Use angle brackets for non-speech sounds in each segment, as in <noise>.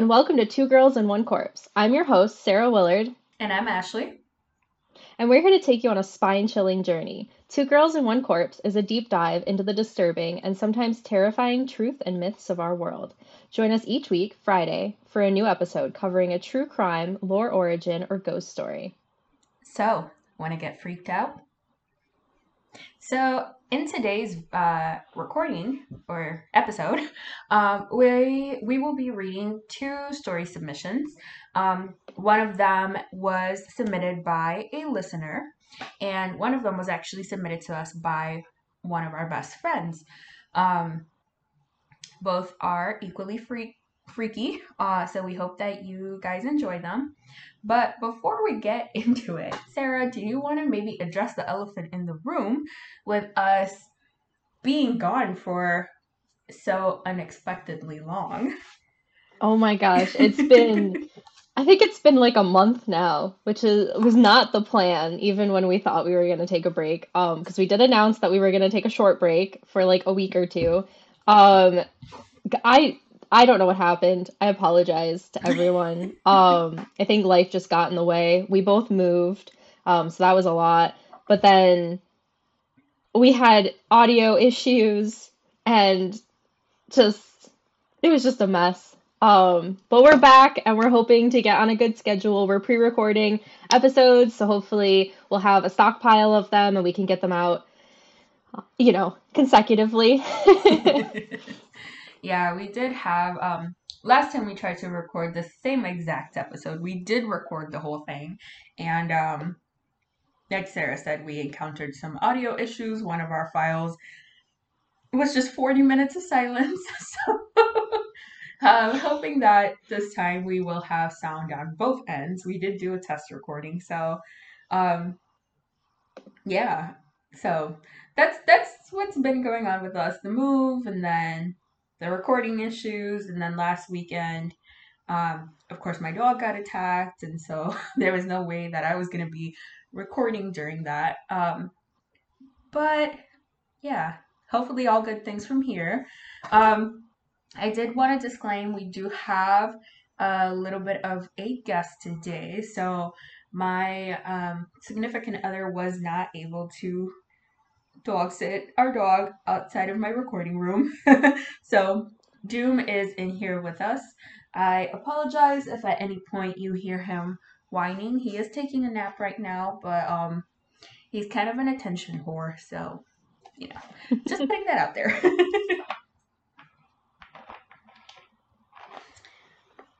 and welcome to Two Girls and One Corpse. I'm your host, Sarah Willard. And I'm Ashley. And we're here to take you on a spine chilling journey. Two Girls and One Corpse is a deep dive into the disturbing and sometimes terrifying truth and myths of our world. Join us each week, Friday, for a new episode covering a true crime, lore origin, or ghost story. So, want to get freaked out? So, in today's uh, recording or episode, <laughs> um, we we will be reading two story submissions. Um, one of them was submitted by a listener, and one of them was actually submitted to us by one of our best friends. Um, both are equally freak, freaky, uh, so we hope that you guys enjoy them. But before we get <laughs> into it, Sarah, do you want to maybe address the elephant in the room with us being gone for so unexpectedly long? Oh my gosh, <laughs> it's been I think it's been like a month now, which is was not the plan even when we thought we were going to take a break. Um because we did announce that we were going to take a short break for like a week or two. Um I I don't know what happened. I apologize to everyone. <laughs> um I think life just got in the way. We both moved. Um so that was a lot. But then we had audio issues and just it was just a mess. Um, but we're back and we're hoping to get on a good schedule. We're pre-recording episodes, so hopefully we'll have a stockpile of them and we can get them out, you know, consecutively. <laughs> <laughs> yeah, we did have um last time we tried to record the same exact episode. We did record the whole thing and um like Sarah said, we encountered some audio issues. One of our files was just 40 minutes of silence. <laughs> So I'm hoping that this time we will have sound on both ends. We did do a test recording, so um yeah. So that's that's what's been going on with us. The move and then the recording issues and then last weekend um of course my dog got attacked and so <laughs> there was no way that I was going to be recording during that. Um but yeah, hopefully all good things from here. Um I did want to disclaim we do have a little bit of a guest today. So my um, significant other was not able to dog sit our dog outside of my recording room. <laughs> so Doom is in here with us. I apologize if at any point you hear him whining. He is taking a nap right now, but um he's kind of an attention whore, so you know, just putting that out there. <laughs>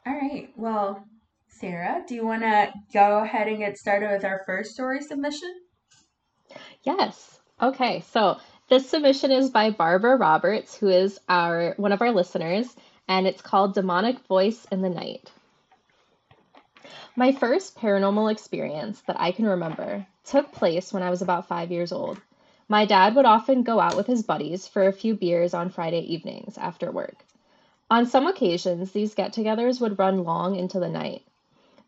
All right. Well, Sarah, do you want to go ahead and get started with our first story submission? Yes. Okay. So this submission is by Barbara Roberts, who is our one of our listeners, and it's called Demonic Voice in the Night. My first paranormal experience that I can remember took place when I was about five years old. My dad would often go out with his buddies for a few beers on Friday evenings after work. On some occasions, these get togethers would run long into the night.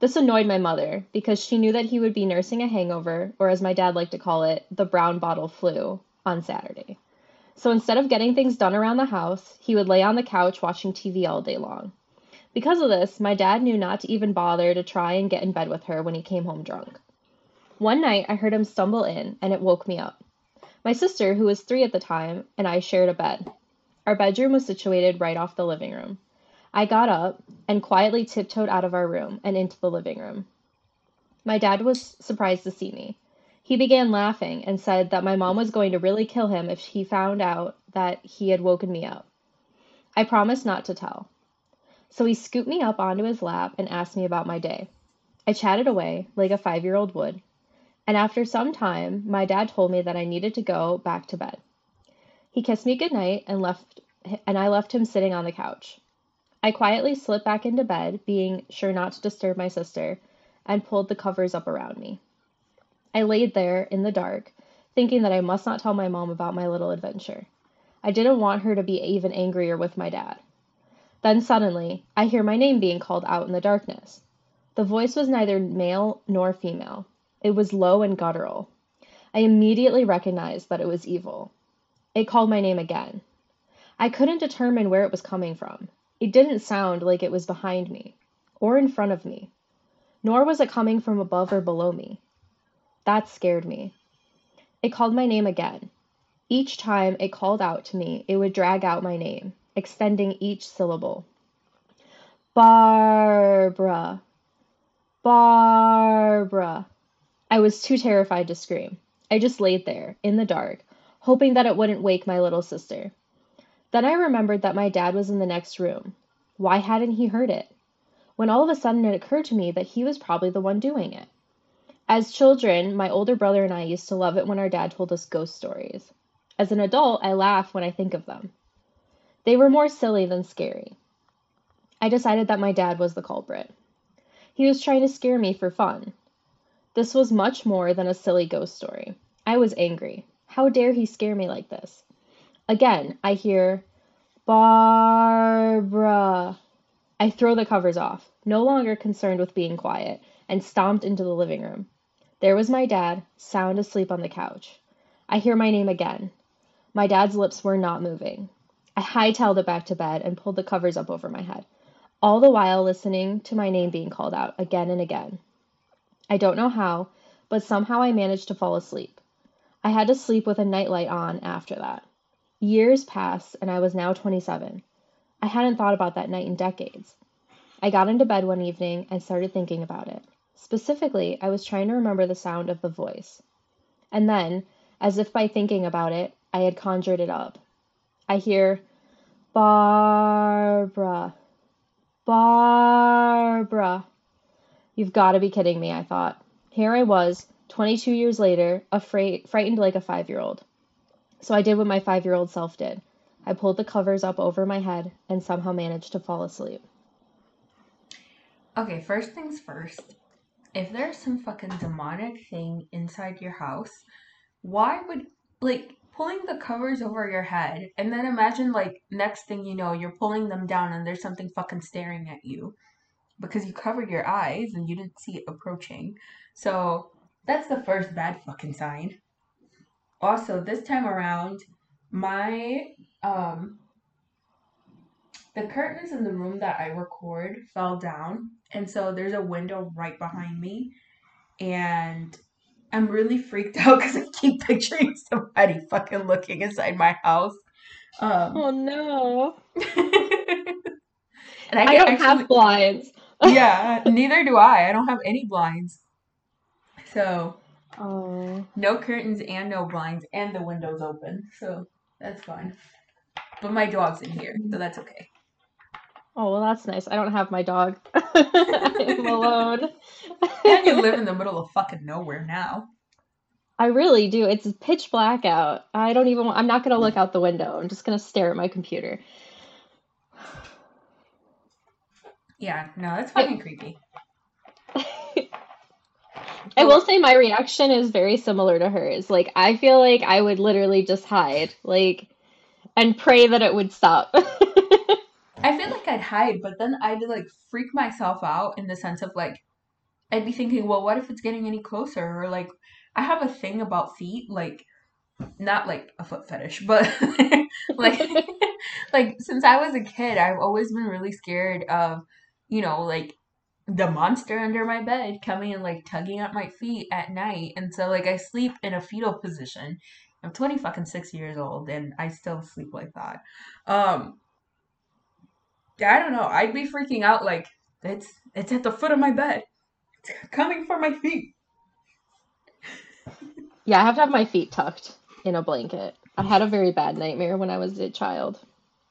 This annoyed my mother because she knew that he would be nursing a hangover, or as my dad liked to call it, the brown bottle flu, on Saturday. So instead of getting things done around the house, he would lay on the couch watching TV all day long. Because of this, my dad knew not to even bother to try and get in bed with her when he came home drunk. One night, I heard him stumble in, and it woke me up. My sister, who was three at the time, and I shared a bed. Our bedroom was situated right off the living room. I got up and quietly tiptoed out of our room and into the living room. My dad was surprised to see me. He began laughing and said that my mom was going to really kill him if he found out that he had woken me up. I promised not to tell. So he scooped me up onto his lap and asked me about my day. I chatted away like a five year old would, and after some time, my dad told me that I needed to go back to bed. He kissed me goodnight and left and I left him sitting on the couch. I quietly slipped back into bed, being sure not to disturb my sister, and pulled the covers up around me. I laid there in the dark, thinking that I must not tell my mom about my little adventure. I didn't want her to be even angrier with my dad. Then suddenly, I hear my name being called out in the darkness. The voice was neither male nor female. It was low and guttural. I immediately recognized that it was evil. It called my name again. I couldn't determine where it was coming from. It didn't sound like it was behind me or in front of me, nor was it coming from above or below me. That scared me. It called my name again. Each time it called out to me, it would drag out my name, extending each syllable. Barbara. Barbara. I was too terrified to scream. I just laid there, in the dark, hoping that it wouldn't wake my little sister. Then I remembered that my dad was in the next room. Why hadn't he heard it? When all of a sudden it occurred to me that he was probably the one doing it. As children, my older brother and I used to love it when our dad told us ghost stories. As an adult, I laugh when I think of them. They were more silly than scary. I decided that my dad was the culprit. He was trying to scare me for fun. This was much more than a silly ghost story. I was angry. How dare he scare me like this? Again, I hear, Barbara. I throw the covers off, no longer concerned with being quiet, and stomped into the living room. There was my dad, sound asleep on the couch. I hear my name again. My dad's lips were not moving. I hightailed it back to bed and pulled the covers up over my head all the while listening to my name being called out again and again. I don't know how, but somehow I managed to fall asleep. I had to sleep with a nightlight on after that. Years passed, and I was now 27. I hadn't thought about that night in decades. I got into bed one evening and started thinking about it. Specifically, I was trying to remember the sound of the voice. And then, as if by thinking about it, I had conjured it up. I hear, Barbara. Barbara. You've got to be kidding me, I thought. Here I was, 22 years later, afraid, frightened like a five year old. So I did what my five year old self did. I pulled the covers up over my head and somehow managed to fall asleep. Okay, first things first. If there's some fucking demonic thing inside your house, why would, like, pulling the covers over your head and then imagine like next thing you know you're pulling them down and there's something fucking staring at you because you covered your eyes and you didn't see it approaching so that's the first bad fucking sign also this time around my um the curtains in the room that i record fell down and so there's a window right behind me and I'm really freaked <laughs> out because I keep picturing somebody fucking looking inside my house. Um, oh no. <laughs> and I, I don't actually, have blinds. <laughs> yeah, neither do I. I don't have any blinds. So, oh. no curtains and no blinds, and the window's open. So, that's fine. But my dog's in here, so that's okay. Oh, well, that's nice. I don't have my dog. <laughs> I'm alone. and you live in the <laughs> middle of fucking nowhere now. I really do. It's pitch black out. I don't even. I'm not going to look out the window. I'm just going to stare at my computer. Yeah, no, that's fucking I, creepy. <laughs> I will say my reaction is very similar to hers. Like I feel like I would literally just hide, like, and pray that it would stop. <laughs> I feel like I'd hide, but then I'd like freak myself out in the sense of like I'd be thinking, well, what if it's getting any closer? Or like I have a thing about feet, like not like a foot fetish, but <laughs> like <laughs> like since I was a kid, I've always been really scared of, you know, like the monster under my bed coming and like tugging at my feet at night. And so like I sleep in a fetal position. I'm 20 fucking 6 years old and I still sleep like that. Um I don't know. I'd be freaking out like it's it's at the foot of my bed. It's coming for my feet. <laughs> Yeah, I have to have my feet tucked in a blanket. I had a very bad nightmare when I was a child,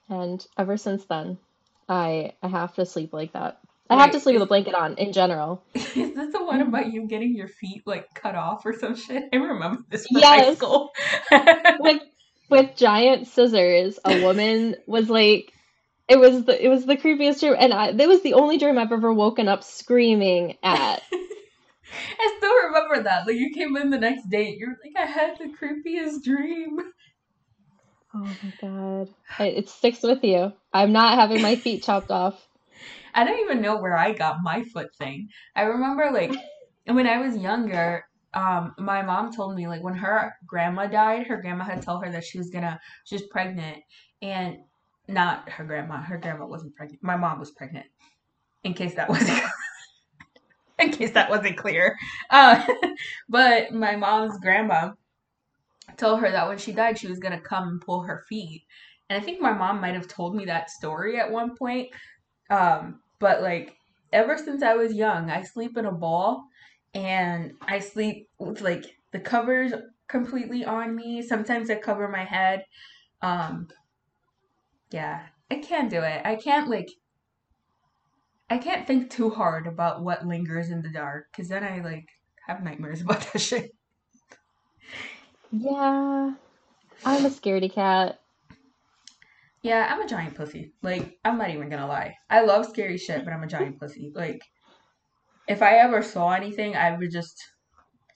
and ever since then, I I have to sleep like that. I have to sleep with a blanket on in general. <laughs> Is this the one about you getting your feet like cut off or some shit? I remember this from yes. high school. <laughs> with with giant scissors, a woman was like it was the it was the creepiest dream, and I, it was the only dream I've ever woken up screaming at. <laughs> I still remember that. Like you came in the next day, you're like, I had the creepiest dream. Oh my god, it, it sticks with you. I'm not having my feet chopped off. I don't even know where I got my foot thing. I remember like <laughs> when I was younger, um, my mom told me like when her grandma died, her grandma had told her that she was gonna she was pregnant, and not her grandma. Her grandma wasn't pregnant. My mom was pregnant. In case that <laughs> wasn't in case that wasn't clear. Uh, <laughs> but my mom's grandma told her that when she died, she was gonna come and pull her feet. And I think my mom might have told me that story at one point. Um, but like ever since I was young, I sleep in a ball and I sleep with like the covers completely on me. Sometimes I cover my head. Um, yeah, I can't do it. I can't like I can't think too hard about what lingers in the dark because then I like have nightmares about <laughs> that shit. Yeah, I'm a scaredy cat. Yeah, I'm a giant pussy. Like, I'm not even gonna lie. I love scary shit, but I'm a giant pussy. Like, if I ever saw anything, I would just,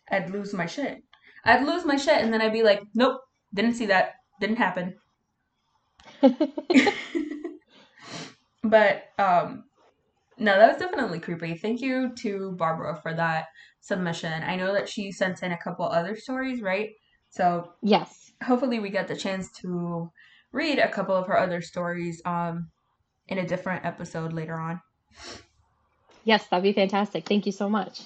I'd lose my shit. I'd lose my shit, and then I'd be like, nope, didn't see that, didn't happen. <laughs> <laughs> but, um, no, that was definitely creepy. Thank you to Barbara for that submission. I know that she sent in a couple other stories, right? So, yes. Hopefully, we get the chance to read a couple of her other stories um, in a different episode later on. Yes, that'd be fantastic. Thank you so much.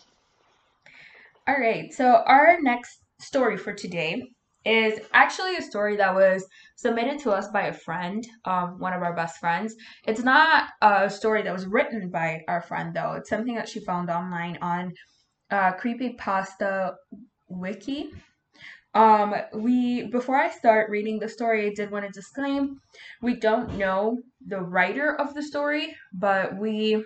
All right, so our next story for today is actually a story that was submitted to us by a friend, um, one of our best friends. It's not a story that was written by our friend, though. It's something that she found online on uh, Creepypasta Wiki. Um, we before I start reading the story, I did want to disclaim we don't know the writer of the story, but we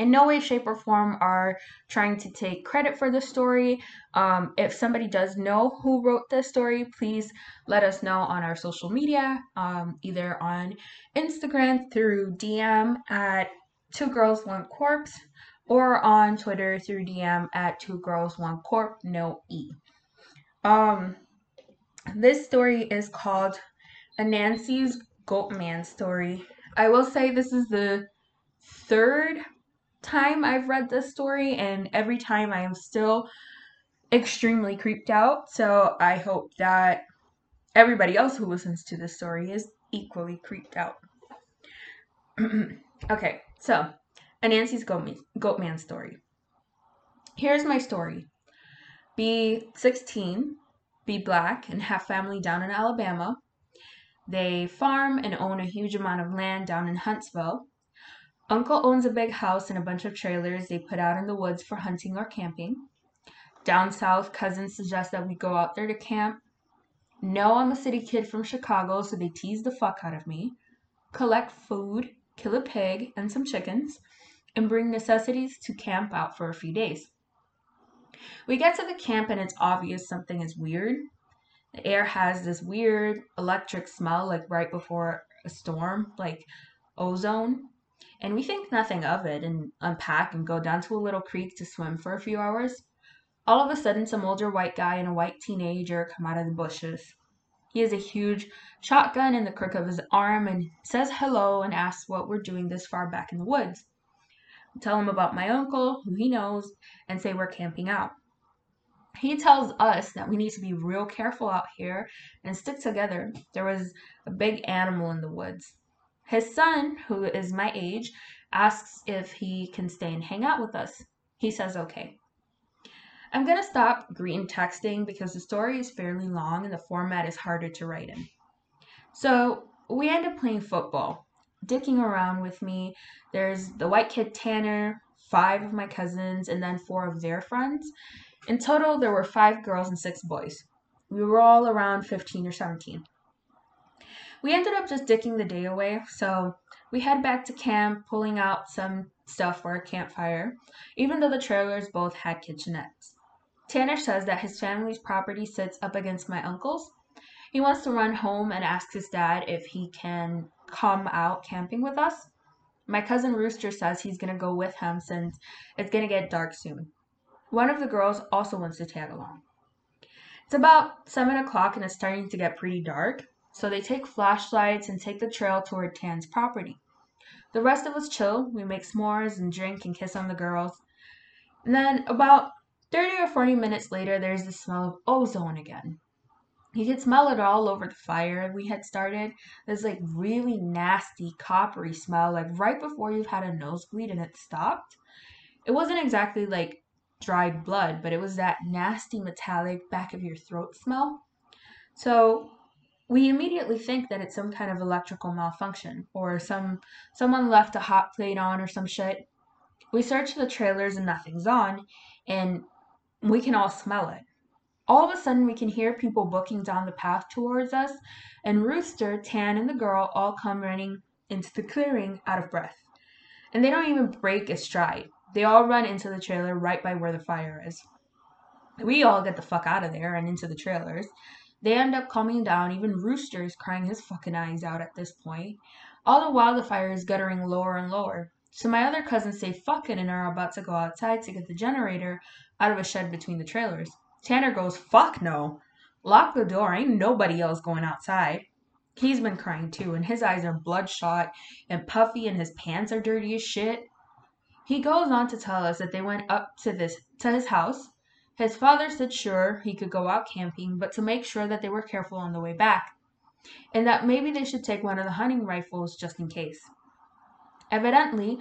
in no way, shape, or form are trying to take credit for the story. Um, if somebody does know who wrote this story, please let us know on our social media, um, either on Instagram through DM at Two Girls One Corpse or on Twitter through DM at Two Girls One Corp, no E. Um, this story is called Anansi's Goatman story. I will say this is the third time I've read this story, and every time I am still extremely creeped out. So I hope that everybody else who listens to this story is equally creeped out. <clears throat> okay, so Anansi's Goatman, Goatman story. Here's my story be 16, be black, and have family down in Alabama. They farm and own a huge amount of land down in Huntsville. Uncle owns a big house and a bunch of trailers they put out in the woods for hunting or camping. Down south, cousins suggest that we go out there to camp. No, I'm a city kid from Chicago, so they tease the fuck out of me. Collect food, kill a pig and some chickens, and bring necessities to camp out for a few days. We get to the camp and it's obvious something is weird. The air has this weird electric smell, like right before a storm, like ozone. And we think nothing of it and unpack and go down to a little creek to swim for a few hours. All of a sudden, some older white guy and a white teenager come out of the bushes. He has a huge shotgun in the crook of his arm and says hello and asks what we're doing this far back in the woods tell him about my uncle, who he knows, and say we're camping out. He tells us that we need to be real careful out here and stick together. There was a big animal in the woods. His son, who is my age, asks if he can stay and hang out with us. He says okay. I'm going to stop green texting because the story is fairly long and the format is harder to write in. So we end up playing football dicking around with me. There's the white kid Tanner, five of my cousins, and then four of their friends. In total, there were five girls and six boys. We were all around 15 or 17. We ended up just dicking the day away, so we head back to camp, pulling out some stuff for a campfire, even though the trailers both had kitchenettes. Tanner says that his family's property sits up against my uncle's. He wants to run home and ask his dad if he can come out camping with us. My cousin Rooster says he's going to go with him since it's going to get dark soon. One of the girls also wants to tag along. It's about 7 o'clock and it's starting to get pretty dark, so they take flashlights and take the trail toward Tan's property. The rest of us chill, we make s'mores and drink and kiss on the girls. And then about 30 or 40 minutes later, there's the smell of ozone again. You could smell it all over the fire we had started. There's like really nasty, coppery smell, like right before you've had a nosebleed and it stopped. It wasn't exactly like dried blood, but it was that nasty, metallic, back of your throat smell. So we immediately think that it's some kind of electrical malfunction or some someone left a hot plate on or some shit. We search the trailers and nothing's on, and we can all smell it. All of a sudden, we can hear people booking down the path towards us, and Rooster, Tan, and the girl all come running into the clearing out of breath. And they don't even break a stride. They all run into the trailer right by where the fire is. We all get the fuck out of there and into the trailers. They end up calming down. Even Rooster is crying his fucking eyes out at this point. All the while, the fire is guttering lower and lower. So my other cousins say fuck it and are about to go outside to get the generator out of a shed between the trailers. Tanner goes, fuck no. Lock the door. Ain't nobody else going outside. He's been crying too, and his eyes are bloodshot and puffy, and his pants are dirty as shit. He goes on to tell us that they went up to this to his house. His father said sure he could go out camping, but to make sure that they were careful on the way back, and that maybe they should take one of the hunting rifles just in case. Evidently,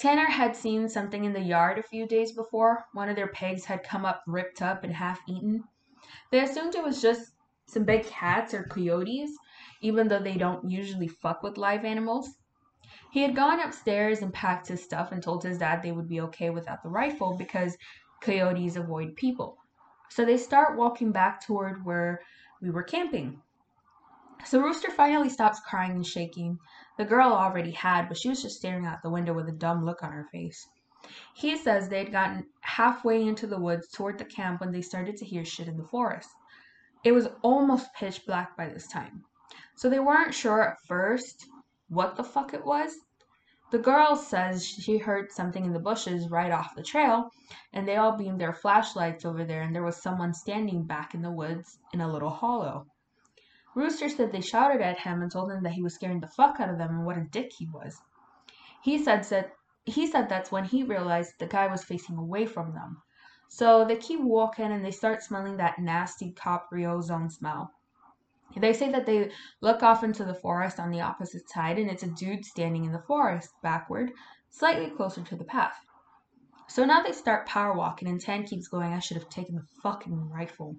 Tanner had seen something in the yard a few days before. One of their pigs had come up ripped up and half eaten. They assumed it was just some big cats or coyotes, even though they don't usually fuck with live animals. He had gone upstairs and packed his stuff and told his dad they would be okay without the rifle because coyotes avoid people. So they start walking back toward where we were camping. So Rooster finally stops crying and shaking. The girl already had, but she was just staring out the window with a dumb look on her face. He says they had gotten halfway into the woods toward the camp when they started to hear shit in the forest. It was almost pitch black by this time. So they weren't sure at first what the fuck it was. The girl says she heard something in the bushes right off the trail, and they all beamed their flashlights over there, and there was someone standing back in the woods in a little hollow. Rooster said they shouted at him and told him that he was scaring the fuck out of them and what a dick he was. He said that he said that's when he realized the guy was facing away from them. So they keep walking and they start smelling that nasty coppery ozone smell. They say that they look off into the forest on the opposite side and it's a dude standing in the forest, backward, slightly closer to the path. So now they start power walking and Tan keeps going, I should have taken the fucking rifle.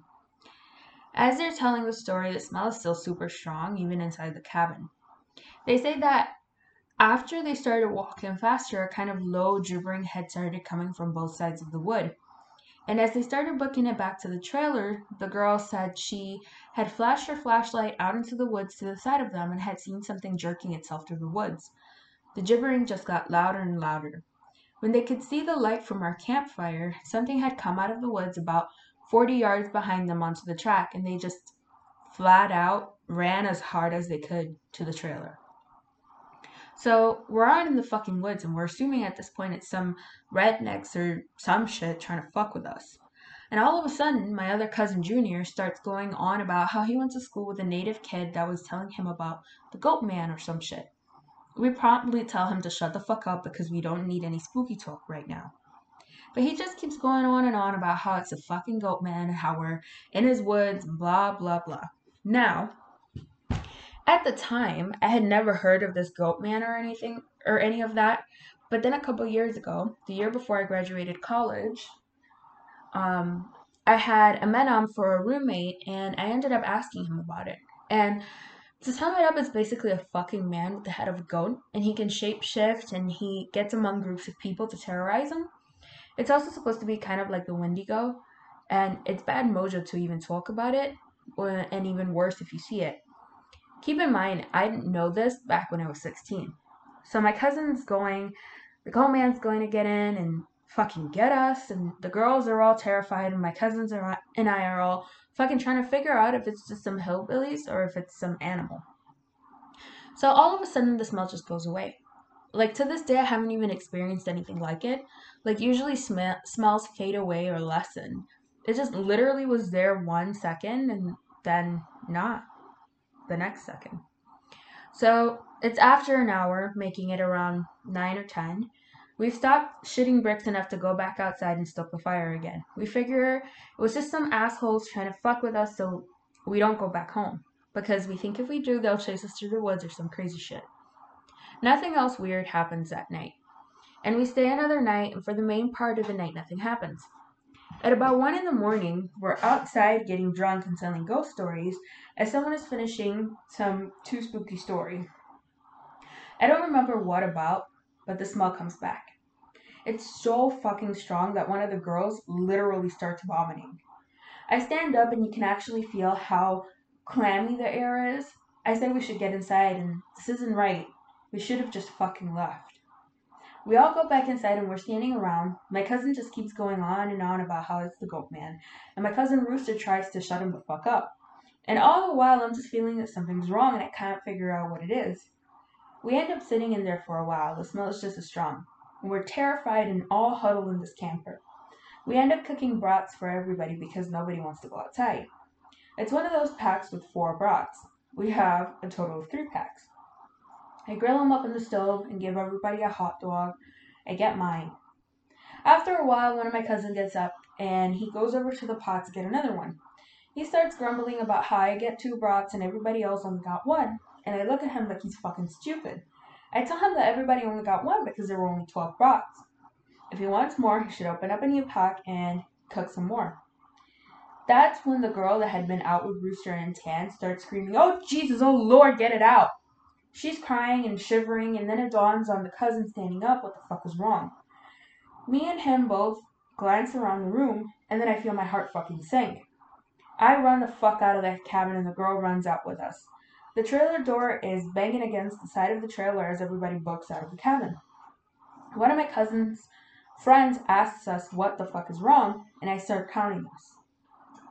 As they're telling the story, the smell is still super strong, even inside the cabin. They say that after they started walking faster, a kind of low, gibbering head started coming from both sides of the wood. And as they started booking it back to the trailer, the girl said she had flashed her flashlight out into the woods to the side of them and had seen something jerking itself through the woods. The gibbering just got louder and louder. When they could see the light from our campfire, something had come out of the woods about 40 yards behind them onto the track, and they just flat out ran as hard as they could to the trailer. So we're out in the fucking woods, and we're assuming at this point it's some rednecks or some shit trying to fuck with us. And all of a sudden, my other cousin Junior starts going on about how he went to school with a native kid that was telling him about the goat man or some shit. We promptly tell him to shut the fuck up because we don't need any spooky talk right now. But he just keeps going on and on about how it's a fucking goat man and how we're in his woods blah, blah, blah. Now, at the time, I had never heard of this goat man or anything or any of that. But then a couple years ago, the year before I graduated college, um, I had a Menom for a roommate and I ended up asking him about it. And to sum it up, it's basically a fucking man with the head of a goat, and he can shapeshift and he gets among groups of people to terrorize them. It's also supposed to be kind of like the Wendigo, and it's bad mojo to even talk about it, or, and even worse if you see it. Keep in mind, I didn't know this back when I was 16. So my cousin's going, the goat man's going to get in and fucking get us, and the girls are all terrified, and my cousins are, and I are all fucking trying to figure out if it's just some hillbillies or if it's some animal. So all of a sudden, the smell just goes away. Like to this day, I haven't even experienced anything like it. Like usually sm- smells fade away or lessen. It just literally was there one second and then not the next second. So it's after an hour, making it around 9 or 10. We've stopped shitting bricks enough to go back outside and stoke the fire again. We figure it was just some assholes trying to fuck with us so we don't go back home. Because we think if we do, they'll chase us through the woods or some crazy shit. Nothing else weird happens that night. And we stay another night, and for the main part of the night, nothing happens. At about one in the morning, we're outside getting drunk and telling ghost stories as someone is finishing some too spooky story. I don't remember what about, but the smell comes back. It's so fucking strong that one of the girls literally starts vomiting. I stand up and you can actually feel how clammy the air is. I say we should get inside and this isn't right. We should have just fucking left. We all go back inside and we're standing around. My cousin just keeps going on and on about how it's the goat man. And my cousin Rooster tries to shut him the fuck up. And all the while I'm just feeling that something's wrong and I can't figure out what it is. We end up sitting in there for a while. The smell is just as strong. And we're terrified and all huddled in this camper. We end up cooking brats for everybody because nobody wants to go outside. It's one of those packs with four brats. We have a total of three packs. I grill them up in the stove and give everybody a hot dog. I get mine. After a while, one of my cousins gets up and he goes over to the pot to get another one. He starts grumbling about how I get two brats and everybody else only got one. And I look at him like he's fucking stupid. I tell him that everybody only got one because there were only 12 brats. If he wants more, he should open up a new pack and cook some more. That's when the girl that had been out with Rooster and Tan starts screaming, Oh Jesus, oh Lord, get it out! She's crying and shivering, and then it dawns on the cousin standing up what the fuck was wrong. Me and him both glance around the room, and then I feel my heart fucking sink. I run the fuck out of that cabin, and the girl runs out with us. The trailer door is banging against the side of the trailer as everybody books out of the cabin. One of my cousin's friends asks us what the fuck is wrong, and I start counting us.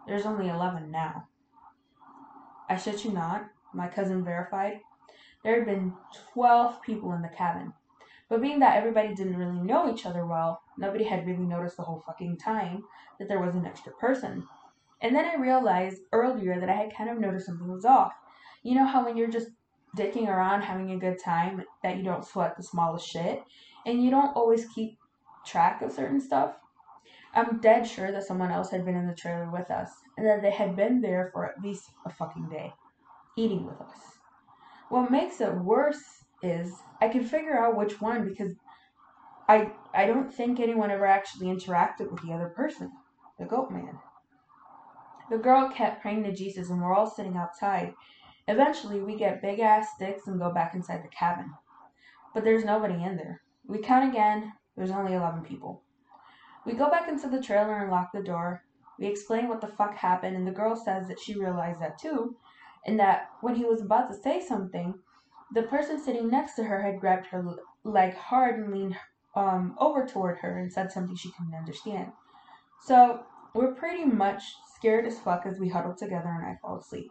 There's only 11 now. I shit you not, my cousin verified. There had been 12 people in the cabin. But being that everybody didn't really know each other well, nobody had really noticed the whole fucking time that there was an extra person. And then I realized earlier that I had kind of noticed something was off. You know how when you're just dicking around having a good time that you don't sweat the smallest shit and you don't always keep track of certain stuff? I'm dead sure that someone else had been in the trailer with us and that they had been there for at least a fucking day, eating with us. What makes it worse is I can figure out which one because I I don't think anyone ever actually interacted with the other person, the goat man. The girl kept praying to Jesus and we're all sitting outside Eventually, we get big ass sticks and go back inside the cabin. But there's nobody in there. We count again, there's only 11 people. We go back into the trailer and lock the door. We explain what the fuck happened, and the girl says that she realized that too, and that when he was about to say something, the person sitting next to her had grabbed her leg hard and leaned um, over toward her and said something she couldn't understand. So we're pretty much scared as fuck as we huddle together and I fall asleep.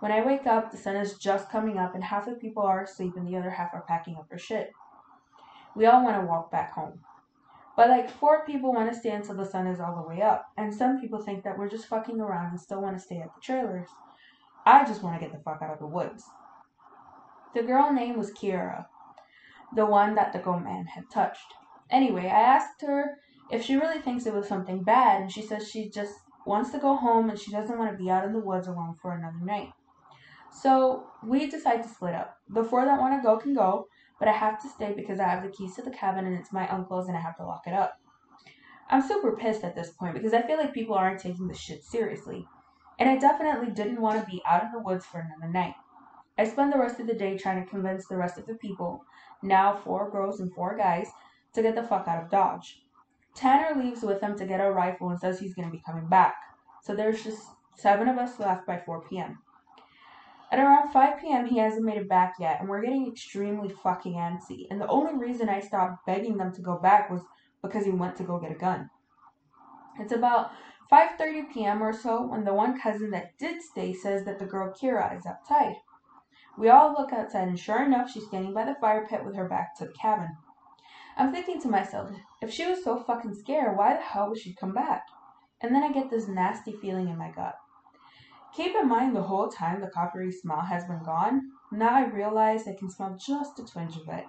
When I wake up, the sun is just coming up and half the people are asleep and the other half are packing up their shit. We all want to walk back home. But like four people want to stay until the sun is all the way up, and some people think that we're just fucking around and still want to stay at the trailers. I just want to get the fuck out of the woods. The girl name was Kira, the one that the goat man had touched. Anyway, I asked her if she really thinks it was something bad, and she says she just wants to go home and she doesn't want to be out in the woods alone for another night. So we decide to split up. The four that want to go can go, but I have to stay because I have the keys to the cabin and it's my uncle's and I have to lock it up. I'm super pissed at this point because I feel like people aren't taking this shit seriously. And I definitely didn't want to be out in the woods for another night. I spend the rest of the day trying to convince the rest of the people, now four girls and four guys, to get the fuck out of Dodge. Tanner leaves with them to get a rifle and says he's to be coming back. So there's just seven of us left by 4 p.m. At around 5 p.m., he hasn't made it back yet, and we're getting extremely fucking antsy. And the only reason I stopped begging them to go back was because he went to go get a gun. It's about 5:30 p.m. or so when the one cousin that did stay says that the girl Kira is outside. We all look outside, and sure enough, she's standing by the fire pit with her back to the cabin. I'm thinking to myself, if she was so fucking scared, why the hell would she come back? And then I get this nasty feeling in my gut. Keep in mind the whole time the coppery smell has been gone, now I realize I can smell just a twinge of it.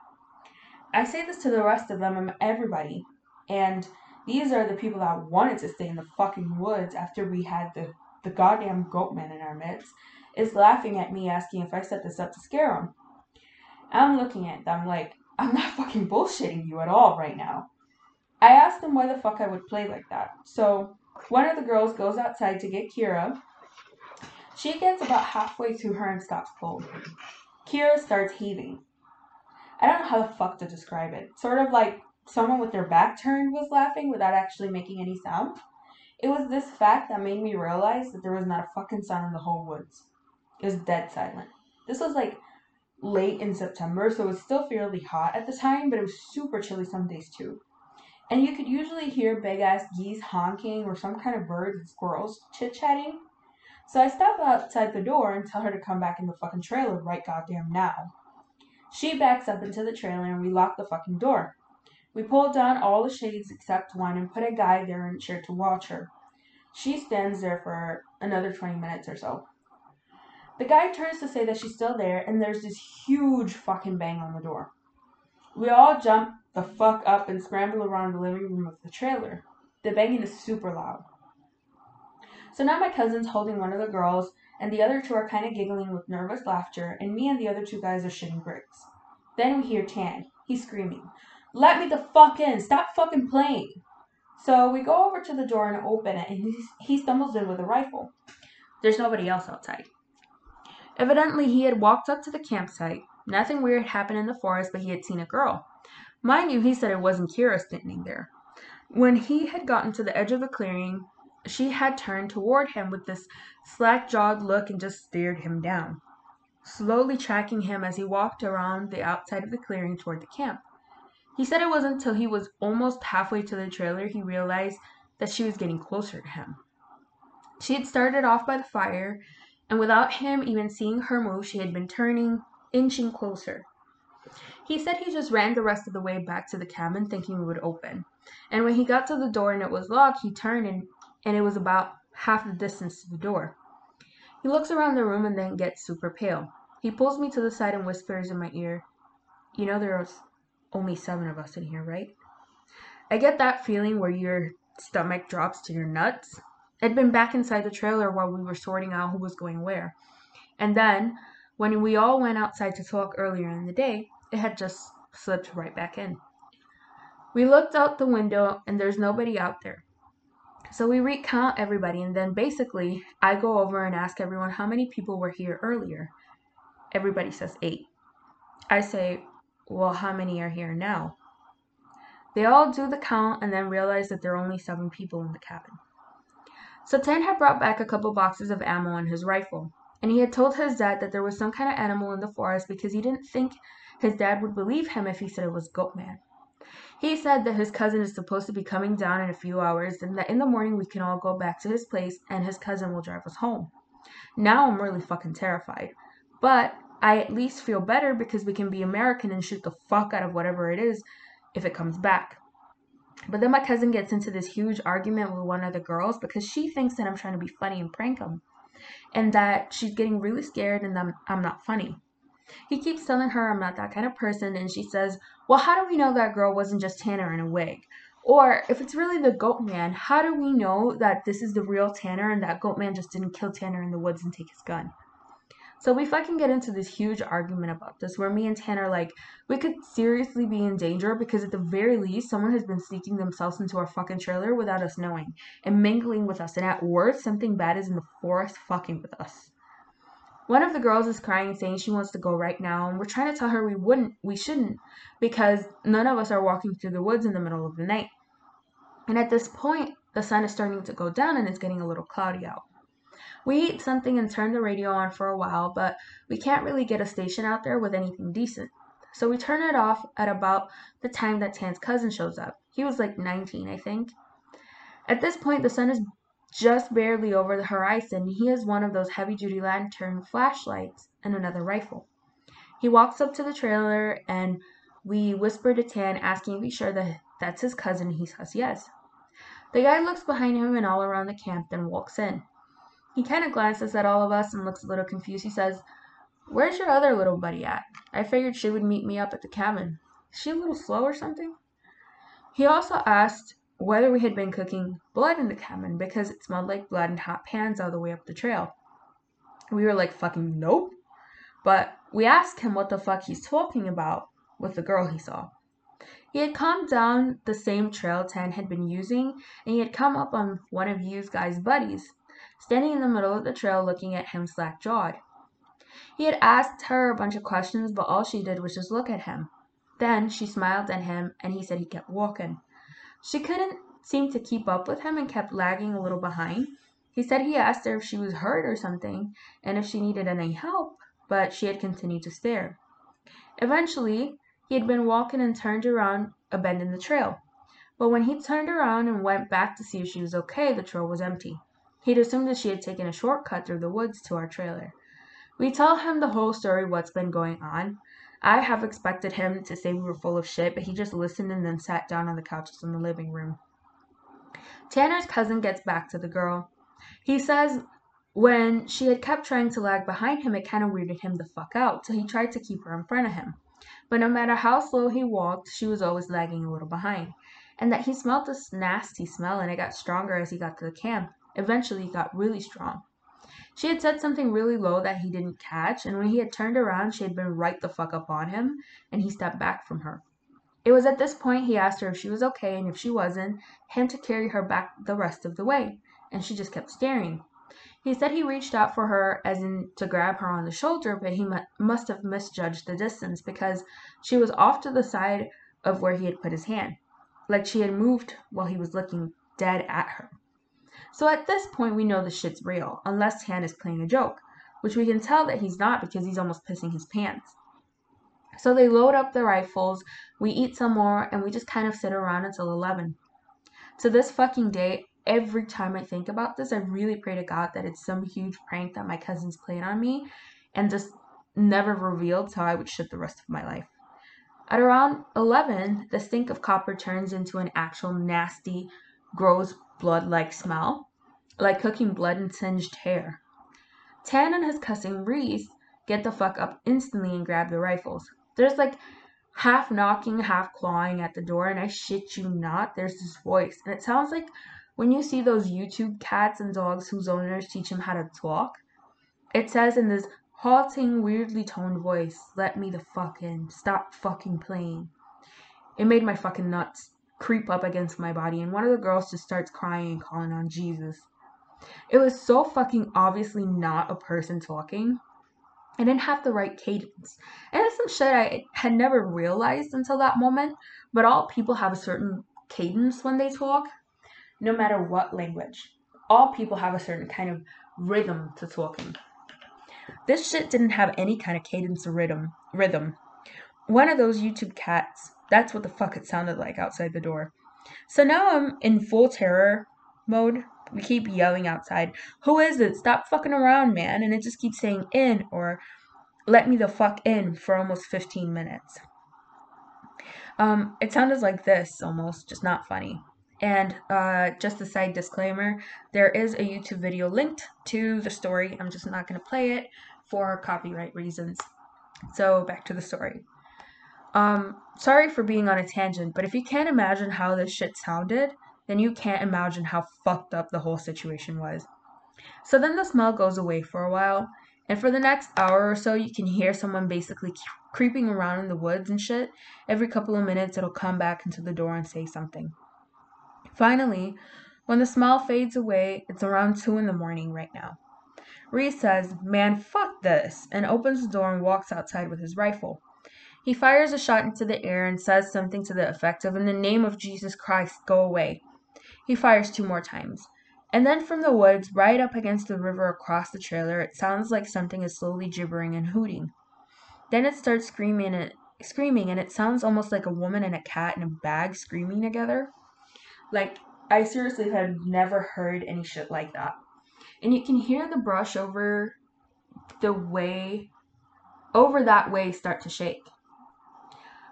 I say this to the rest of them and everybody. And these are the people that wanted to stay in the fucking woods after we had the, the goddamn goat man in our midst, is laughing at me asking if I set this up to scare them. I'm looking at them like, I'm not fucking bullshitting you at all right now. I asked them why the fuck I would play like that. So one of the girls goes outside to get Kira. She gets about halfway to her and stops cold. Kira starts heaving. I don't know how the fuck to describe it. Sort of like someone with their back turned was laughing without actually making any sound. It was this fact that made me realize that there was not a fucking sound in the whole woods. It was dead silent. This was like late in September, so it was still fairly hot at the time, but it was super chilly some days too. And you could usually hear big ass geese honking or some kind of birds and squirrels chit chatting. So I stop outside the door and tell her to come back in the fucking trailer right goddamn now. She backs up into the trailer and we lock the fucking door. We pull down all the shades except one and put a guy there in a chair to watch her. She stands there for another 20 minutes or so. The guy turns to say that she's still there, and there's this huge fucking bang on the door. We all jump the fuck up and scramble around the living room of the trailer. The banging is super loud. So now my cousin's holding one of the girls, and the other two are kind of giggling with nervous laughter, and me and the other two guys are shitting bricks. Then we hear Tan. He's screaming, Let me the fuck in! Stop fucking playing! So we go over to the door and open it, and he stumbles in with a rifle. There's nobody else outside. Evidently, he had walked up to the campsite. Nothing weird happened in the forest, but he had seen a girl. Mind you, he said it wasn't Kira standing there. When he had gotten to the edge of the clearing, she had turned toward him with this slack jawed look and just stared him down, slowly tracking him as he walked around the outside of the clearing toward the camp. He said it wasn't until he was almost halfway to the trailer he realized that she was getting closer to him. She had started off by the fire, and without him even seeing her move, she had been turning, inching closer. He said he just ran the rest of the way back to the cabin thinking it would open. And when he got to the door and it was locked, he turned and and it was about half the distance to the door. He looks around the room and then gets super pale. He pulls me to the side and whispers in my ear, You know there's only seven of us in here, right? I get that feeling where your stomach drops to your nuts. I'd been back inside the trailer while we were sorting out who was going where. And then, when we all went outside to talk earlier in the day, it had just slipped right back in. We looked out the window and there's nobody out there. So we recount everybody, and then basically, I go over and ask everyone how many people were here earlier. Everybody says eight. I say, Well, how many are here now? They all do the count and then realize that there are only seven people in the cabin. So Tan had brought back a couple boxes of ammo and his rifle, and he had told his dad that there was some kind of animal in the forest because he didn't think his dad would believe him if he said it was Goatman. He said that his cousin is supposed to be coming down in a few hours and that in the morning we can all go back to his place and his cousin will drive us home. Now I'm really fucking terrified. But I at least feel better because we can be American and shoot the fuck out of whatever it is if it comes back. But then my cousin gets into this huge argument with one of the girls because she thinks that I'm trying to be funny and prank him. And that she's getting really scared and I'm, I'm not funny. He keeps telling her I'm not that kind of person, and she says, Well, how do we know that girl wasn't just Tanner in a wig? Or if it's really the goat man, how do we know that this is the real Tanner and that goat man just didn't kill Tanner in the woods and take his gun? So we fucking get into this huge argument about this where me and Tanner are like we could seriously be in danger because at the very least someone has been sneaking themselves into our fucking trailer without us knowing and mingling with us and at worst something bad is in the forest fucking with us. One of the girls is crying, saying she wants to go right now, and we're trying to tell her we wouldn't, we shouldn't, because none of us are walking through the woods in the middle of the night. And at this point, the sun is starting to go down and it's getting a little cloudy out. We eat something and turn the radio on for a while, but we can't really get a station out there with anything decent. So we turn it off at about the time that Tan's cousin shows up. He was like 19, I think. At this point, the sun is just barely over the horizon, he has one of those heavy duty lantern flashlights and another rifle. He walks up to the trailer and we whisper to Tan, asking to be sure that that's his cousin. He says yes. The guy looks behind him and all around the camp, then walks in. He kind of glances at all of us and looks a little confused. He says, Where's your other little buddy at? I figured she would meet me up at the cabin. Is she a little slow or something? He also asked whether we had been cooking blood in the cabin because it smelled like blood and hot pans all the way up the trail. We were like, fucking nope. But we asked him what the fuck he's talking about with the girl he saw. He had come down the same trail Tan had been using, and he had come up on one of Yu's guys' buddies, standing in the middle of the trail looking at him slack jawed. He had asked her a bunch of questions, but all she did was just look at him. Then she smiled at him, and he said he kept walking. She couldn't seem to keep up with him and kept lagging a little behind. He said he asked her if she was hurt or something and if she needed any help, but she had continued to stare. Eventually, he had been walking and turned around a bend in the trail. But when he turned around and went back to see if she was okay, the trail was empty. He'd assumed that she had taken a shortcut through the woods to our trailer. We tell him the whole story, what's been going on. I have expected him to say we were full of shit, but he just listened and then sat down on the couches in the living room. Tanner's cousin gets back to the girl. He says when she had kept trying to lag behind him, it kind of weirded him the fuck out, so he tried to keep her in front of him. But no matter how slow he walked, she was always lagging a little behind. And that he smelled this nasty smell, and it got stronger as he got to the camp. Eventually, it got really strong. She had said something really low that he didn't catch, and when he had turned around, she had been right the fuck up on him, and he stepped back from her. It was at this point he asked her if she was okay, and if she wasn't, him to carry her back the rest of the way, and she just kept staring. He said he reached out for her as in to grab her on the shoulder, but he must have misjudged the distance because she was off to the side of where he had put his hand, like she had moved while he was looking dead at her. So at this point, we know the shit's real, unless Tan is playing a joke, which we can tell that he's not because he's almost pissing his pants. So they load up the rifles, we eat some more, and we just kind of sit around until 11. To this fucking day, every time I think about this, I really pray to God that it's some huge prank that my cousins played on me and just never revealed so I would shit the rest of my life. At around 11, the stink of copper turns into an actual nasty, gross blood like smell, like cooking blood and singed hair. Tan and his cousin Reese get the fuck up instantly and grab the rifles. There's like half knocking, half clawing at the door, and I shit you not, there's this voice. And it sounds like when you see those YouTube cats and dogs whose owners teach them how to talk. It says in this halting, weirdly toned voice, let me the fuck in. Stop fucking playing. It made my fucking nuts creep up against my body, and one of the girls just starts crying and calling on Jesus. It was so fucking obviously not a person talking. I didn't have the right cadence. And it's some shit I had never realized until that moment, but all people have a certain cadence when they talk, no matter what language. All people have a certain kind of rhythm to talking. This shit didn't have any kind of cadence or rhythm. Rhythm. One of those YouTube cats that's what the fuck it sounded like outside the door. So now I'm in full terror mode. We keep yelling outside, Who is it? Stop fucking around, man. And it just keeps saying in or let me the fuck in for almost 15 minutes. Um, it sounded like this almost, just not funny. And uh, just a side disclaimer there is a YouTube video linked to the story. I'm just not going to play it for copyright reasons. So back to the story. Um, sorry for being on a tangent, but if you can't imagine how this shit sounded, then you can't imagine how fucked up the whole situation was. So then the smell goes away for a while, and for the next hour or so, you can hear someone basically creeping around in the woods and shit. Every couple of minutes, it'll come back into the door and say something. Finally, when the smell fades away, it's around 2 in the morning right now. Reese says, Man, fuck this, and opens the door and walks outside with his rifle. He fires a shot into the air and says something to the effect of, In the name of Jesus Christ, go away. He fires two more times. And then from the woods, right up against the river across the trailer, it sounds like something is slowly gibbering and hooting. Then it starts screaming and screaming and it sounds almost like a woman and a cat in a bag screaming together. Like I seriously have never heard any shit like that. And you can hear the brush over the way over that way start to shake.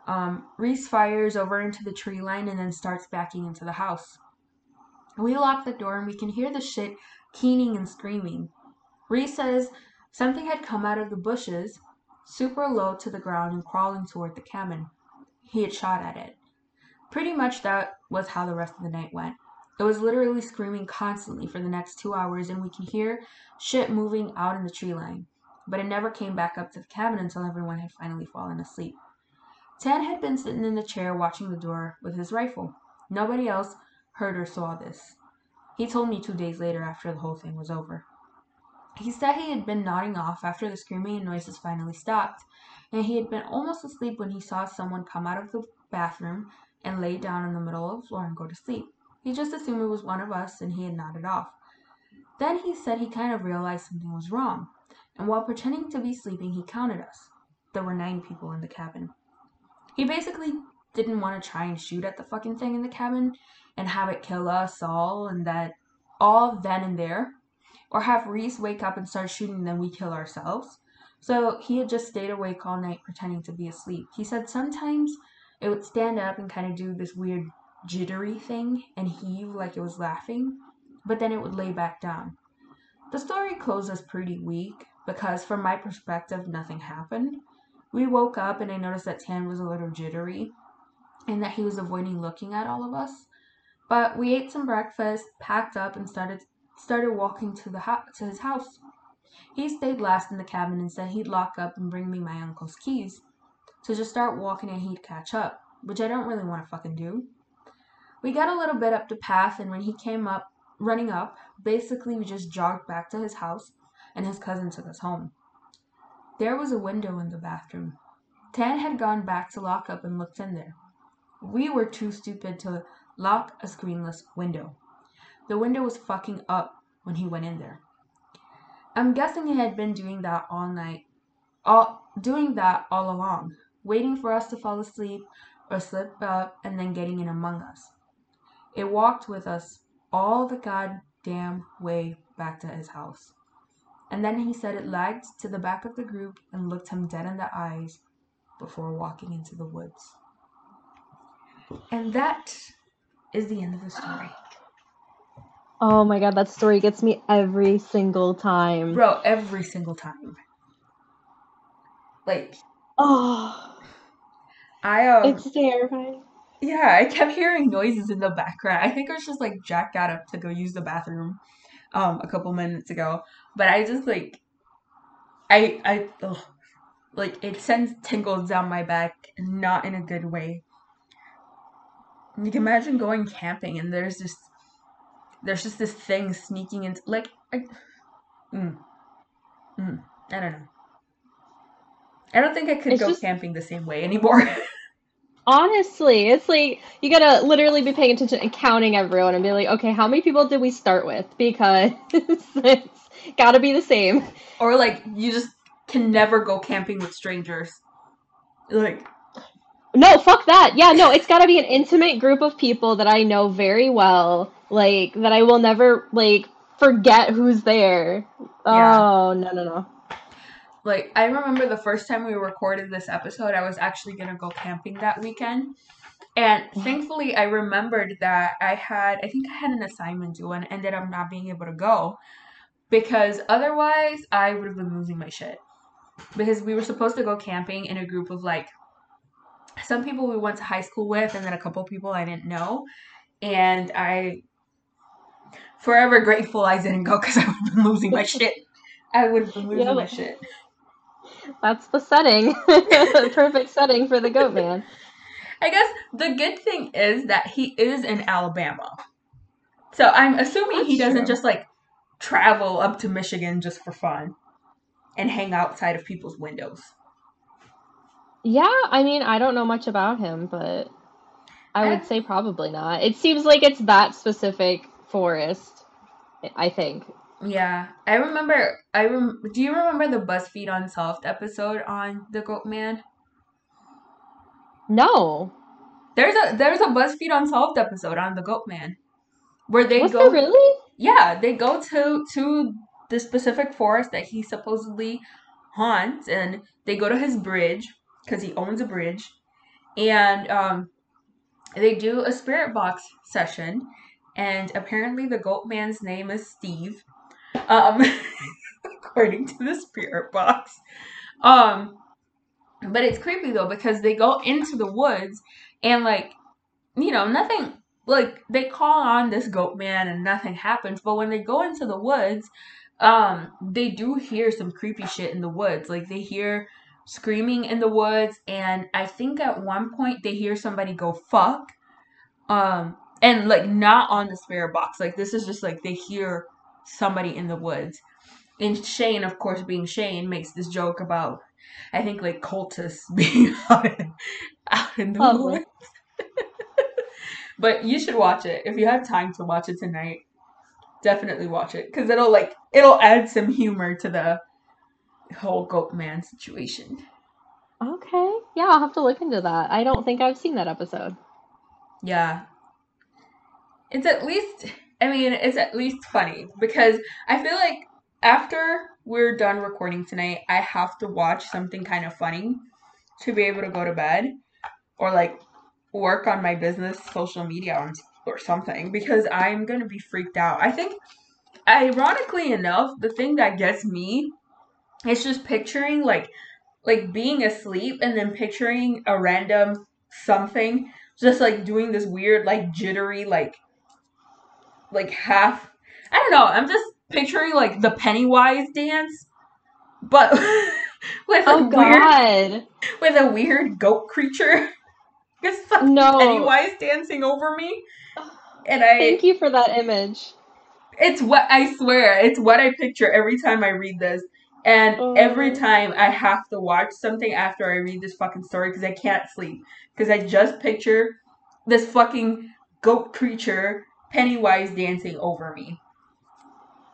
Um, Reese fires over into the tree line and then starts backing into the house. We lock the door and we can hear the shit keening and screaming. Reese says something had come out of the bushes, super low to the ground and crawling toward the cabin. he had shot at it. Pretty much that was how the rest of the night went. It was literally screaming constantly for the next two hours, and we could hear shit moving out in the tree line. But it never came back up to the cabin until everyone had finally fallen asleep. Tan had been sitting in the chair watching the door with his rifle. Nobody else heard or saw this. He told me two days later after the whole thing was over. He said he had been nodding off after the screaming and noises finally stopped, and he had been almost asleep when he saw someone come out of the bathroom and lay down in the middle of the floor and go to sleep. He just assumed it was one of us and he had nodded off. Then he said he kind of realized something was wrong, and while pretending to be sleeping, he counted us. There were nine people in the cabin. He basically didn't want to try and shoot at the fucking thing in the cabin and have it kill us all and that all then and there, or have Reese wake up and start shooting and then we kill ourselves. So he had just stayed awake all night pretending to be asleep. He said sometimes it would stand up and kind of do this weird jittery thing and heave like it was laughing, but then it would lay back down. The story closes pretty weak because, from my perspective, nothing happened. We woke up and I noticed that Tan was a little jittery and that he was avoiding looking at all of us. But we ate some breakfast, packed up, and started started walking to the ho- to his house. He stayed last in the cabin and said he'd lock up and bring me my uncle's keys. So just start walking and he'd catch up, which I don't really want to fucking do. We got a little bit up the path, and when he came up, running up, basically we just jogged back to his house, and his cousin took us home. There was a window in the bathroom. Tan had gone back to lock up and looked in there. We were too stupid to lock a screenless window. The window was fucking up when he went in there. I'm guessing he had been doing that all night, all doing that all along, waiting for us to fall asleep or slip up and then getting in among us. It walked with us all the goddamn way back to his house. And then he said it lagged to the back of the group and looked him dead in the eyes before walking into the woods. And that is the end of the story. Oh my god, that story gets me every single time. Bro, every single time. Like, Oh, I um it's terrifying. Yeah, I kept hearing noises in the background. I think it was just like Jack got up to go use the bathroom um a couple minutes ago. But I just like I I ugh, like it sends tingles down my back, not in a good way. You can imagine going camping and there's just there's just this thing sneaking into like I, mm, mm, I don't know. I don't think I could It's go just camping the same way anymore. <laughs> honestly, it's like you gotta literally be paying attention and counting everyone and be like, okay, how many people did we start with? Because <laughs> it's gotta be the same. or like you just can never go camping with strangers. Like No, fuck that. Yeah, no, it's gotta be an intimate group of people that I know very well, like that I will never like forget who's there. yeah. Oh, no, no, no. Like I remember the first time we recorded this episode, I was actually gonna go camping that weekend. And mm-hmm. thankfully I remembered that I had I think I had an assignment due and ended up not being able to go because otherwise I would have been losing my shit. Because we were supposed to go camping in a group of like some people we went to high school with and then a couple people I didn't know. And I forever grateful I didn't go because I would have been losing my shit. I would have been losing my shit. That's the setting. <laughs> The perfect setting for the goat man. I guess the good thing is that he is in Alabama. So I'm assuming he doesn't true. just like travel up to Michigan just for fun and hang outside of people's windows. Yeah, I mean, I don't know much about him, but I I would eh. say probably not. It seems like it's that specific forest, I think. Yeah, I remember. I rem- do you remember the BuzzFeed Unsolved episode on the Goat Man? No. There's a there's a BuzzFeed Unsolved episode on the Goat Man where they Was go. really? Yeah, they go to to the specific forest that he supposedly haunts, and they go to his bridge because he owns a bridge, and um, they do a spirit box session, and apparently the goat man's name is Steve, um, <laughs> according to the spirit box. Um, But it's creepy though because they go into the woods and like you know, nothing like they call on this goat man and nothing happens, but when they go into the woods, um, they do hear some creepy shit in the woods. Like they hear screaming in the woods, and I think at one point they hear somebody go fuck. Um, and like not on the spirit box. Like this is just like they hear somebody in the woods. And Shane, of course, being Shane, makes this joke about I think like cultists <laughs> being out in, out in the woods. <laughs> but you should watch it if you have time to watch it tonight. Definitely watch it because it'll like it'll add some humor to the whole goat man situation. Okay. Yeah, I'll have to look into that. I don't think I've seen that episode. Yeah. It's at least, I mean, it's at least funny because I feel like after we're done recording tonight, I have to watch something kind of funny to be able to go to bed or like work on my business social media or- something because I'm going to be freaked out. I think, ironically enough, the thing that gets me is just picturing like like being asleep and then picturing a random something just like doing this weird like jittery like like half I don't know, I'm just picturing like the Pennywise dance but <laughs> with a Oh weird God. with a weird goat creature. <laughs> It's like No. Pennywise dancing over me. And I Thank you for that image. it's what I swear, it's what I picture every time I read this. And every Oh. time I have to watch something after I read this fucking story because I can't sleep. Because I just picture this fucking goat creature, Pennywise, dancing over me.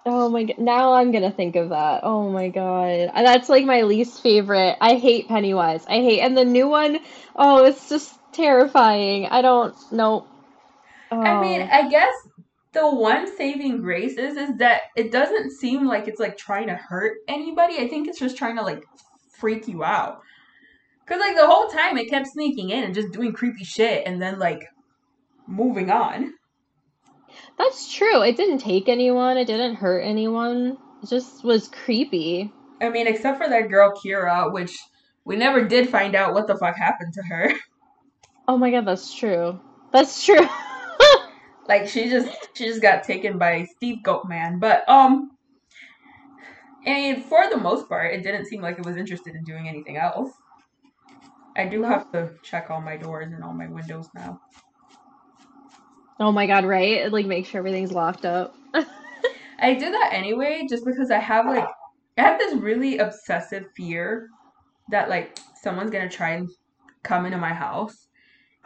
Oh my god. Now I'm gonna think of that. Oh my god. Uh, that's like my least favorite. I hate Pennywise. I hate and the new one, oh, it's just terrifying. I don't know. I oh. mean, Oh. I guess the one saving grace is is that it doesn't seem like it's like trying to hurt anybody. I think it's just trying to like freak you out. Cause like the whole time it kept sneaking in and just doing creepy shit and then like moving on. That's true. It didn't take anyone. It didn't hurt anyone. It just was creepy. I mean, except for that girl Kira, which we never did find out what the fuck happened to her. <laughs> Oh my god, that's true. That's true. <laughs> like she just she just got taken by Steve Goatman. But um I mean for the most part it didn't seem like it was interested in doing anything else. I do have to check all my doors and all my windows now. Oh my god, right? Like make sure everything's locked up. <laughs> I do that anyway just because I have like I have this really obsessive fear that like someone's gonna try and come into my house.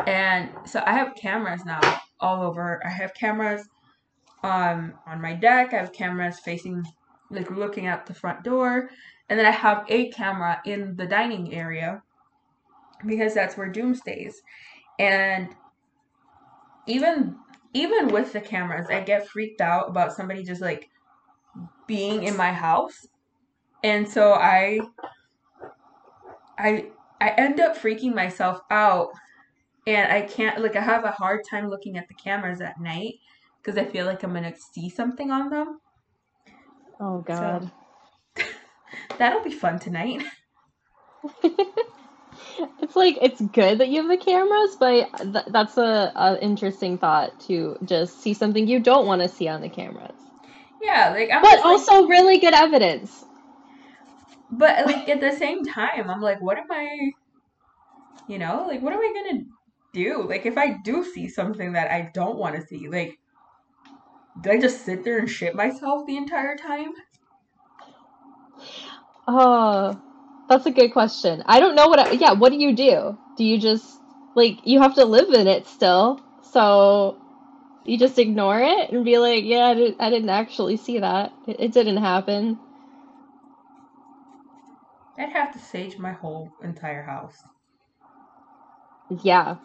And so I have cameras now all over. I have cameras um on my deck, I have cameras facing like looking at the front door, and then I have a camera in the dining area because that's where Doom stays. And even even with the cameras, I get freaked out about somebody just like being in my house. And so I I I end up freaking myself out and I can't like I have a hard time looking at the cameras at night because I feel like I'm going to see something on them. Oh god. <laughs> That'll be fun tonight. <laughs> It's like it's good that you have the cameras, but th that's a, a interesting thought to just see something you don't want to see on the cameras. Yeah, like I'm But just, like- also really good evidence. but like at the same time, I'm like what am I you know, like what am I going to do? Like if I do see something that I don't want to see, like do I just sit there and shit myself the entire time? Oh, that's a good question. I don't know what I, yeah, what do you do? Do you just like you have to live in it still? So you just ignore it and be like, yeah, I didn't, I didn't actually see that. It, it didn't happen. I'd have to sage my whole entire house. Yeah.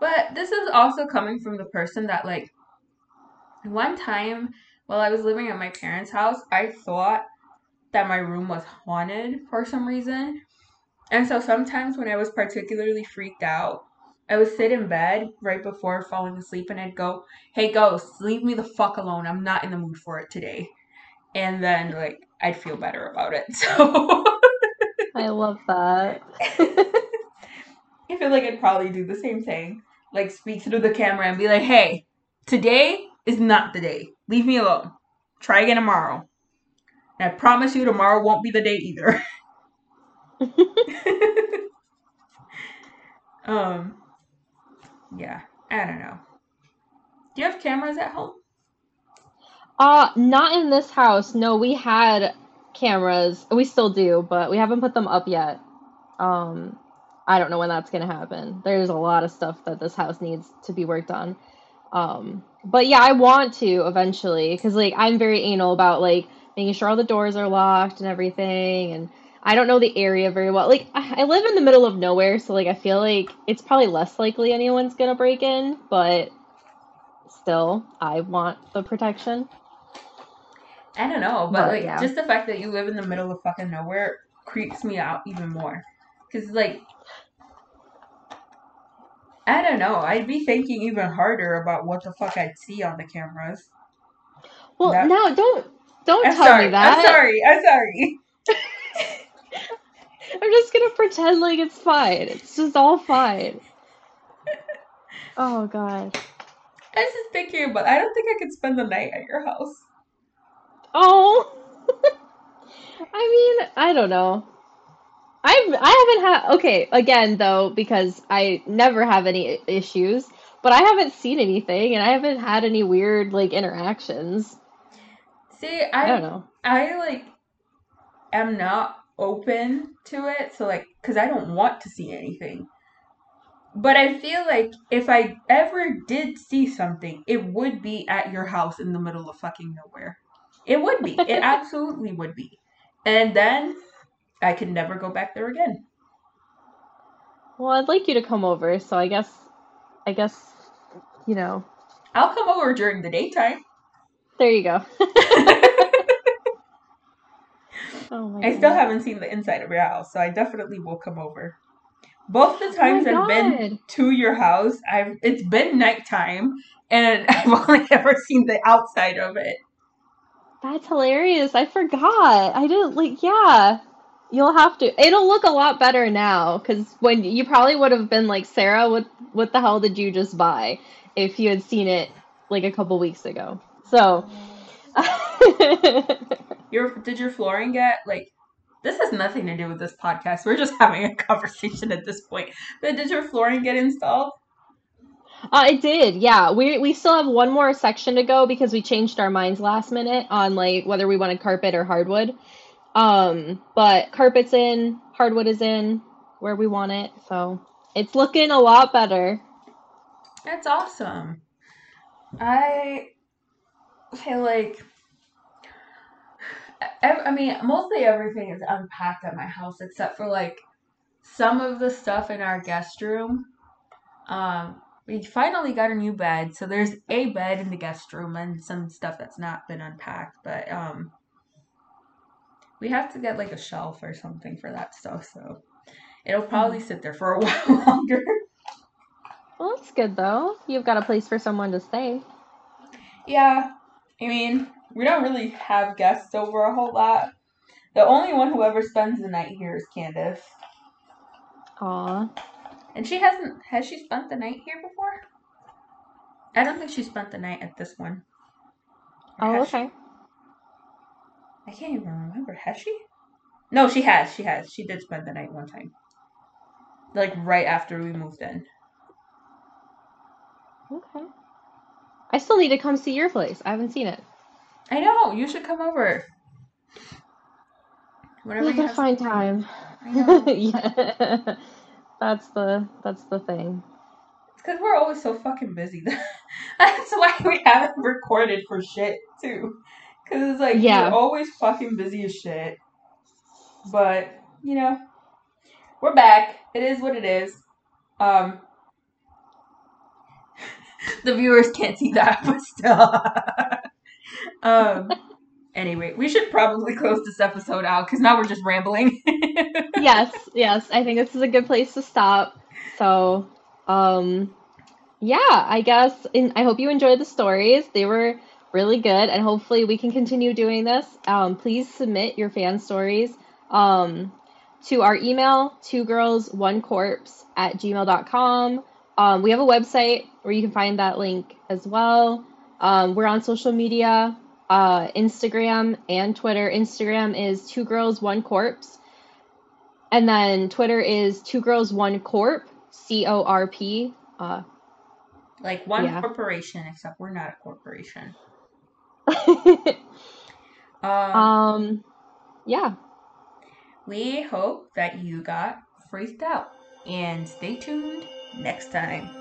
But this is also coming from the person that like one time while I was living at my parents' house, I thought that my room was haunted for some reason. And so sometimes when I was particularly freaked out, I would sit in bed right before falling asleep and I'd go, Hey ghosts, leave me the fuck alone. I'm not in the mood for it today. And then like I'd feel better about it. <laughs> So I love that. <laughs> I feel like I'd probably do the same thing. Like speak to the camera and be like, "Hey, today is not the day. Leave me alone. Try again tomorrow." And I promise you, tomorrow won't be the day either. <laughs> <laughs> um, yeah, I don't know. Do you have cameras at home? Uh, not in this house. No, we had cameras. We still do, but we haven't put them up yet. Um, I don't know when that's gonna happen. There's a lot of stuff that this house needs to be worked on. Um, but yeah, I want to eventually because like I'm very anal about like making sure all the doors are locked and everything, and I don't know the area very well. Like I I live in the middle of nowhere, so like I feel like it's probably less likely anyone's gonna break in, but still, I want the protection. I don't know, but But like yeah. just the fact that you live in the middle of fucking nowhere creeps me out even more. Cause like I don't know, I'd be thinking even harder about what the fuck I'd see on the cameras. Well, That- no, don't don't I'm tell sorry. me that. I'm sorry. I'm sorry. <laughs> I'm just gonna pretend like it's fine. It's just all fine. <laughs> Oh god. I was just thinking, but I don't think I could spend the night at your house. Oh. <laughs> I mean, I don't know. I've I haven't had okay, again though, because I never have any issues, but I haven't seen anything and I haven't had any weird like interactions. See, I don't know. I like am not open to it, so like cuz I don't want to see anything. But I feel like if I ever did see something, it would be at your house in the middle of fucking nowhere. It would be. It <laughs> absolutely would be. And then I could never go back there again. Well, I'd like you to come over, so I guess I guess you know, I'll come over during the daytime. There you go. <laughs> <laughs> Oh my I still god. haven't seen the inside of your house, so I definitely will come over. Both the Oh times I've been to your house, I've it's been nighttime and <laughs> I've only ever seen the outside of it. That's hilarious. I forgot. I didn't like, yeah. You'll have to. It'll look a lot better now because when you probably would have been like, Sarah, what what the hell did you just buy? If you had seen it like a couple weeks ago. So, <laughs> Your did your flooring get like this has nothing to do with this podcast. We're just <laughs> having a conversation at this point. But did your flooring get installed? uh, it did. Yeah. We we still have one more section to go because we changed our minds last minute on like whether we wanted carpet or hardwood. Um, but carpet's in, hardwood is in where we want it. So, it's looking a lot better. That's awesome. I <laughs> feel like I, I mean, mostly everything is unpacked at my house except for like some of the stuff in our guest room. Um, we finally got a new bed, so there's a bed in the guest room and some stuff that's not been unpacked, but um we have to get like a shelf or something for that stuff, so it'll probably sit there for a <laughs> while longer. Well, that's good though. You've got a place for someone to stay. Yeah, I mean, we don't really have guests over a whole lot. The only one who ever spends the night here is Candace. Aw. And she hasn't, has she spent the night here before? I don't think she spent the night at this one. Or Oh, has she? okay. I can't even remember. Has she? No, she has. She has. She did spend the night one time. Like right after we moved in. Okay. I still need to come see your place. I haven't seen it. I know. You should come over. Whenever I'm you gonna find time. <laughs> Yeah. That's the that's the thing. Because we're always so fucking busy. <laughs> That's why we haven't recorded for shit, too. Because it's like, Yeah. we're always fucking busy as shit. But, you know, we're back. It is what it is. Um, <laughs> the viewers can't see that, <laughs> but still. um, anyway, we should probably close this episode out because now we're just rambling. <laughs> Yes, yes. I think this is a good place to stop. So, um, yeah, I guess and I hope you enjoyed the stories. They were really good, and hopefully we can continue doing this. Um, please submit your fan stories. Um, to our email, two girls, one corpse at gmail.com. Um, we have a website where you can find that link as well. Um, we're on social media, uh, Instagram and Twitter. Instagram is two girls, one corpse. And then Twitter is two girls, one corp, C O R P. Uh, Like one Yeah. corporation, except we're not a corporation. <laughs> Um, um, yeah. we hope that you got freaked out. And stay tuned next time.